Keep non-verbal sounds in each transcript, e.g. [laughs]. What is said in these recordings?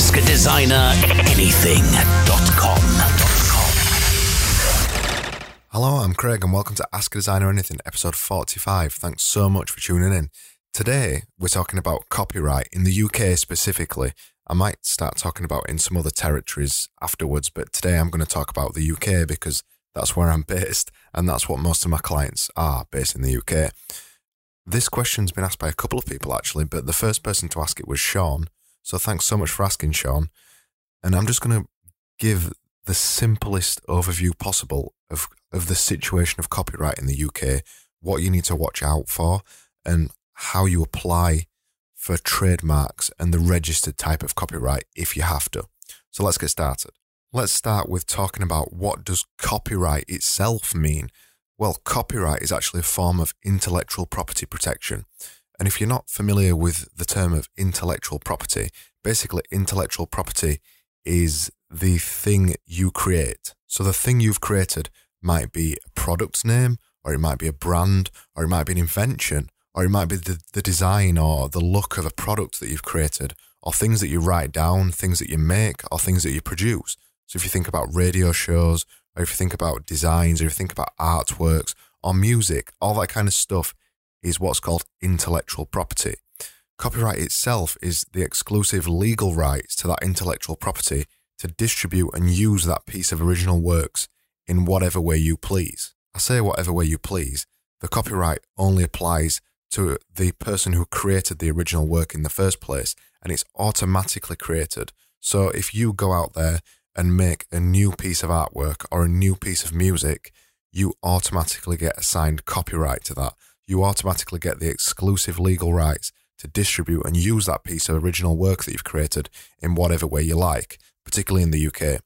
Ask a Designer Anything.com. Hello, I'm Craig, and welcome to Ask a Designer Anything, episode 45. Thanks so much for tuning in. Today, we're talking about copyright in the UK specifically. I might start talking about in some other territories afterwards, but today I'm going to talk about the UK because that's where I'm [laughs] based, and that's what most of my clients are based in the UK. This question's been asked by a couple of people actually, but the first person to ask it was Sean. So thanks so much for asking, Sean. And I'm just going to give the simplest overview possible of, of the situation of copyright in the UK, what you need to watch out for, and how you apply for trademarks and the registered type of copyright if you have to. So let's get started. Let's start with talking about what does copyright itself mean? Well, copyright is actually a form of intellectual property protection. And if you're not familiar with the term of intellectual property, basically intellectual property is the thing you create. So the thing you've created might be a product name, or it might be a brand, or it might be an invention, or it might be the, the design or the look of a product that you've created, or things that you write down, things that you make, or things that you produce. So if you think about radio shows, or if you think about designs, or if you think about artworks or music, all that kind of stuff is what's called intellectual property. Copyright itself is the exclusive legal rights to that intellectual property to distribute and use that piece of original works in whatever way you please. I say whatever way you please. The copyright only applies to the person who created the original work in the first place, and it's automatically created. So if you go out there and make a new piece of artwork or a new piece of music, you automatically get assigned copyright to that. You automatically get the exclusive legal rights to distribute and use that piece of original work that you've created in whatever way you like, particularly in the UK.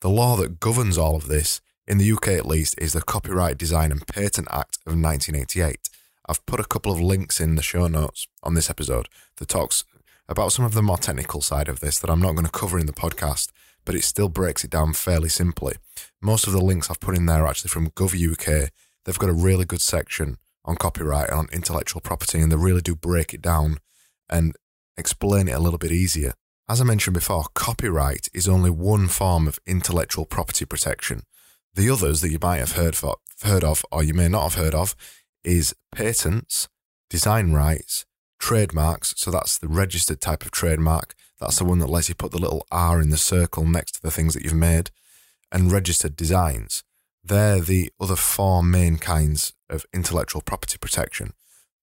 The law that governs all of this, in the UK at least, is the Copyright Design and Patent Act of 1988. I've put a couple of links in the show notes on this episode that talks about some of the more technical side of this that I'm not going to cover in the podcast, but it still breaks it down fairly simply. Most of the links I've put in there are actually from GovUK. They've got a really good section on copyright and on intellectual property, and they really do break it down and explain it a little bit easier. As I mentioned before, copyright is only one form of intellectual property protection. The others that you might have heard, for, heard of or you may not have heard of is patents, design rights, trademarks. So that's the registered type of trademark. That's the one that lets you put the little R in the circle next to the things that you've made. And registered designs. They're the other four main kinds of intellectual property protection.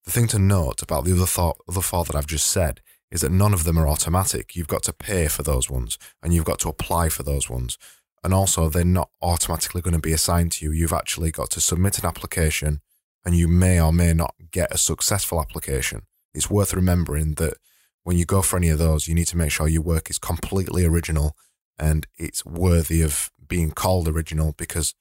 The thing to note about the other, other four that I've just said is that none of them are automatic. You've got to pay for those ones and you've got to apply for those ones. And also, they're not automatically going to be assigned to you. You've actually got to submit an application and you may or may not get a successful application. It's worth remembering that when you go for any of those, you need to make sure your work is completely original and it's worthy of being called original because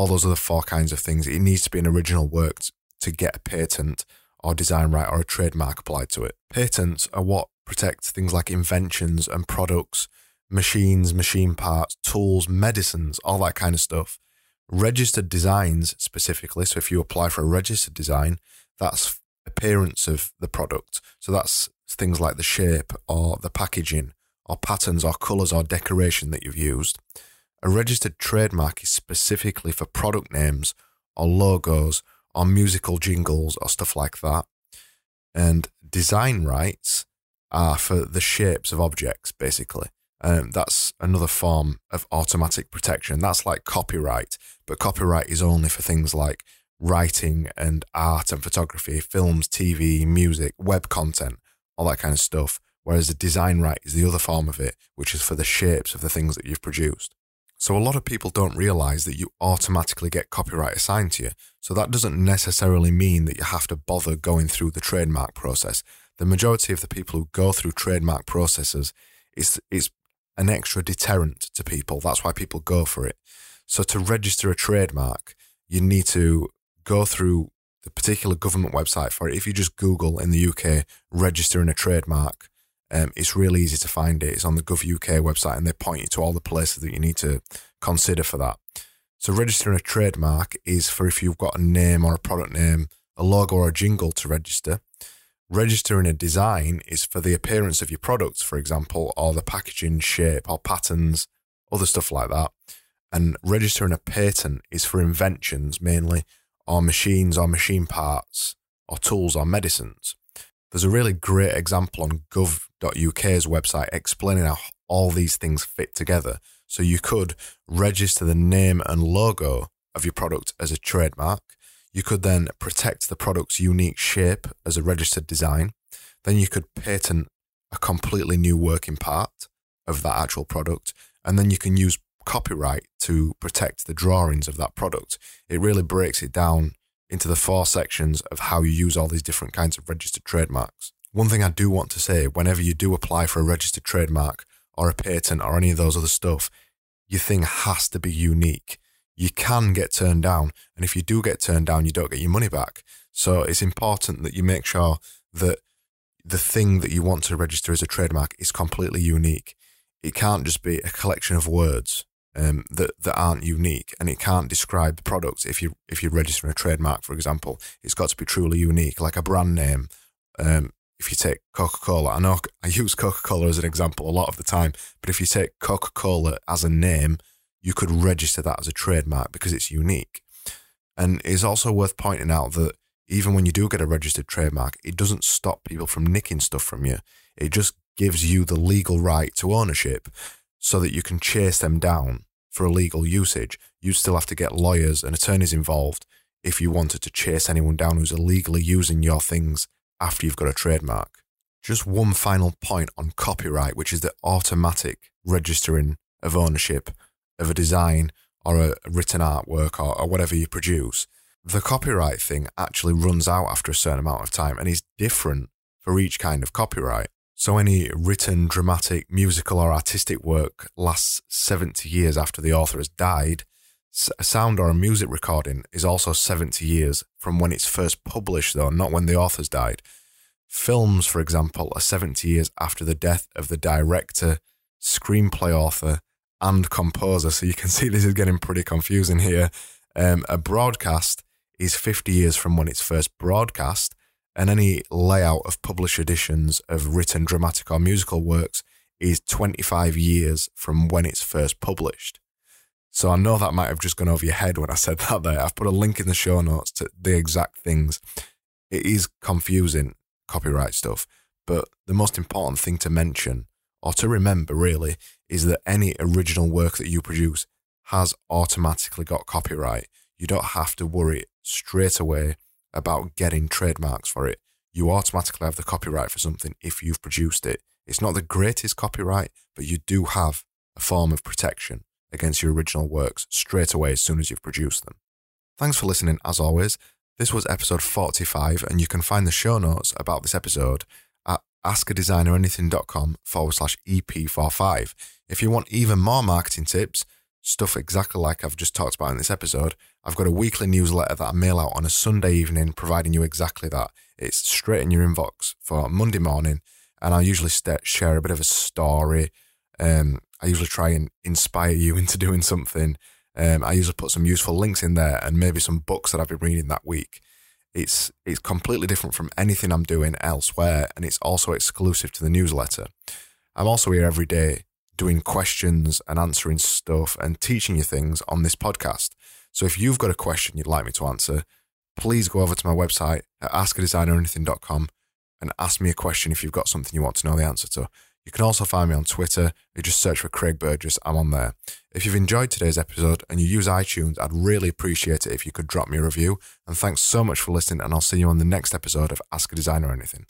all those other four kinds of things, it needs to be an original work to get a patent or design right or a trademark applied to it. Patents are what protect things like inventions and products, machines, machine parts, tools, medicines, all that kind of stuff. Registered designs specifically, so if you apply for a registered design, that's appearance of the product. So that's things like the shape or the packaging or patterns or colors or decoration that you've used. A registered trademark is specifically for product names or logos or musical jingles or stuff like that. And design rights are for the shapes of objects, basically. Um, that's another form of automatic protection. That's like copyright, but copyright is only for things like writing and art and photography, films, TV, music, web content, all that kind of stuff. Whereas the design right is the other form of it, which is for the shapes of the things that you've produced. So a lot of people don't realize that you automatically get copyright assigned to you. So that doesn't necessarily mean that you have to bother going through the trademark process. The majority of the people who go through trademark processes is is an extra deterrent to people. That's why people go for it. So to register a trademark, you need to go through the particular government website for it. If you just Google in the UK registering a trademark, um, it's really easy to find it. It's on the GovUK website and they point you to all the places that you need to consider for that. So registering a trademark is for if you've got a name or a product name, a logo or a jingle to register. Registering a design is for the appearance of your products, for example, or the packaging shape or patterns, other stuff like that. And registering a patent is for inventions mainly, or machines or machine parts, or tools or medicines. There's a really great example on gov.uk's website explaining how all these things fit together. So you could register the name and logo of your product as a trademark. You could then protect the product's unique shape as a registered design. Then you could patent a completely new working part of that actual product. And then you can use copyright to protect the drawings of that product. It really breaks it down into the four sections of how you use all these different kinds of registered trademarks. One thing I do want to say whenever you do apply for a registered trademark or a patent or any of those other stuff, your thing has to be unique. You can get turned down. And if you do get turned down, you don't get your money back. So it's important that you make sure that the thing that you want to register as a trademark is completely unique. It can't just be a collection of words um, that that aren't unique, and it can't describe the product. If you if you're registering a trademark, for example, it's got to be truly unique, like a brand name. Um, if you take Coca Cola, I know I use Coca Cola as an example a lot of the time, but if you take Coca Cola as a name, you could register that as a trademark because it's unique. And it's also worth pointing out that even when you do get a registered trademark, it doesn't stop people from nicking stuff from you. It just gives you the legal right to ownership so that you can chase them down for illegal usage. You'd still have to get lawyers and attorneys involved if you wanted to chase anyone down who's illegally using your things after you've got a trademark. Just one final point on copyright, which is the automatic registering of ownership of a design or a written artwork or, or whatever you produce. The copyright thing actually runs out after a certain amount of time and is different for each kind of copyright. So any written, dramatic, musical, or artistic work lasts 70 years after the author has died. A sound or a music recording is also 70 years from when it's first published, though, not when the author's died. Films, for example, are 70 years after the death of the director, screenplay author, and composer. So you can [laughs] see this is getting pretty confusing here. Um, a broadcast is 50 years from when it's first broadcast, and any layout of published editions of written dramatic or musical works is 25 years from when it's first published. So I know that might have just gone over your head when I said [laughs] that there. I've put a link in the show notes to the exact things. It is confusing, copyright stuff, but the most important thing to mention or to remember really is that any original work that you produce has automatically got copyright. You don't have to worry straight away about getting trademarks for it. You automatically have the copyright for something if you've produced it. It's not the greatest copyright, but you do have a form of protection against your original works straight away as soon as you've produced them. Thanks for listening, as always. This was episode 45, and you can find the show notes about this episode at askadesigneranything.com forward slash EP45. If you want even more marketing tips, stuff exactly like I've just talked about in this episode, I've got a weekly newsletter that I mail out on a Sunday evening, providing you exactly that. It's straight in your inbox for Monday morning, and I usually st- share a bit of a story. Um, I usually try and inspire you [laughs] into doing something. Um, I usually put some useful links in there and maybe some books that I've been reading that week. It's it's completely different from anything I'm doing elsewhere, and it's also exclusive to the newsletter. I'm also here every day doing questions and answering stuff and teaching you things on this podcast. So if you've got a question you'd like me to answer, please go over to my website at askadesigneranything.com and ask me a question if you've got something you want to know the answer to. You can also find me on Twitter. You just search for Craig Burgess. I'm on there. If you've enjoyed today's episode and you use iTunes, I'd really appreciate it if you could drop me a review. And thanks so much for listening, and I'll see you on the next episode of Ask a Designer Anything.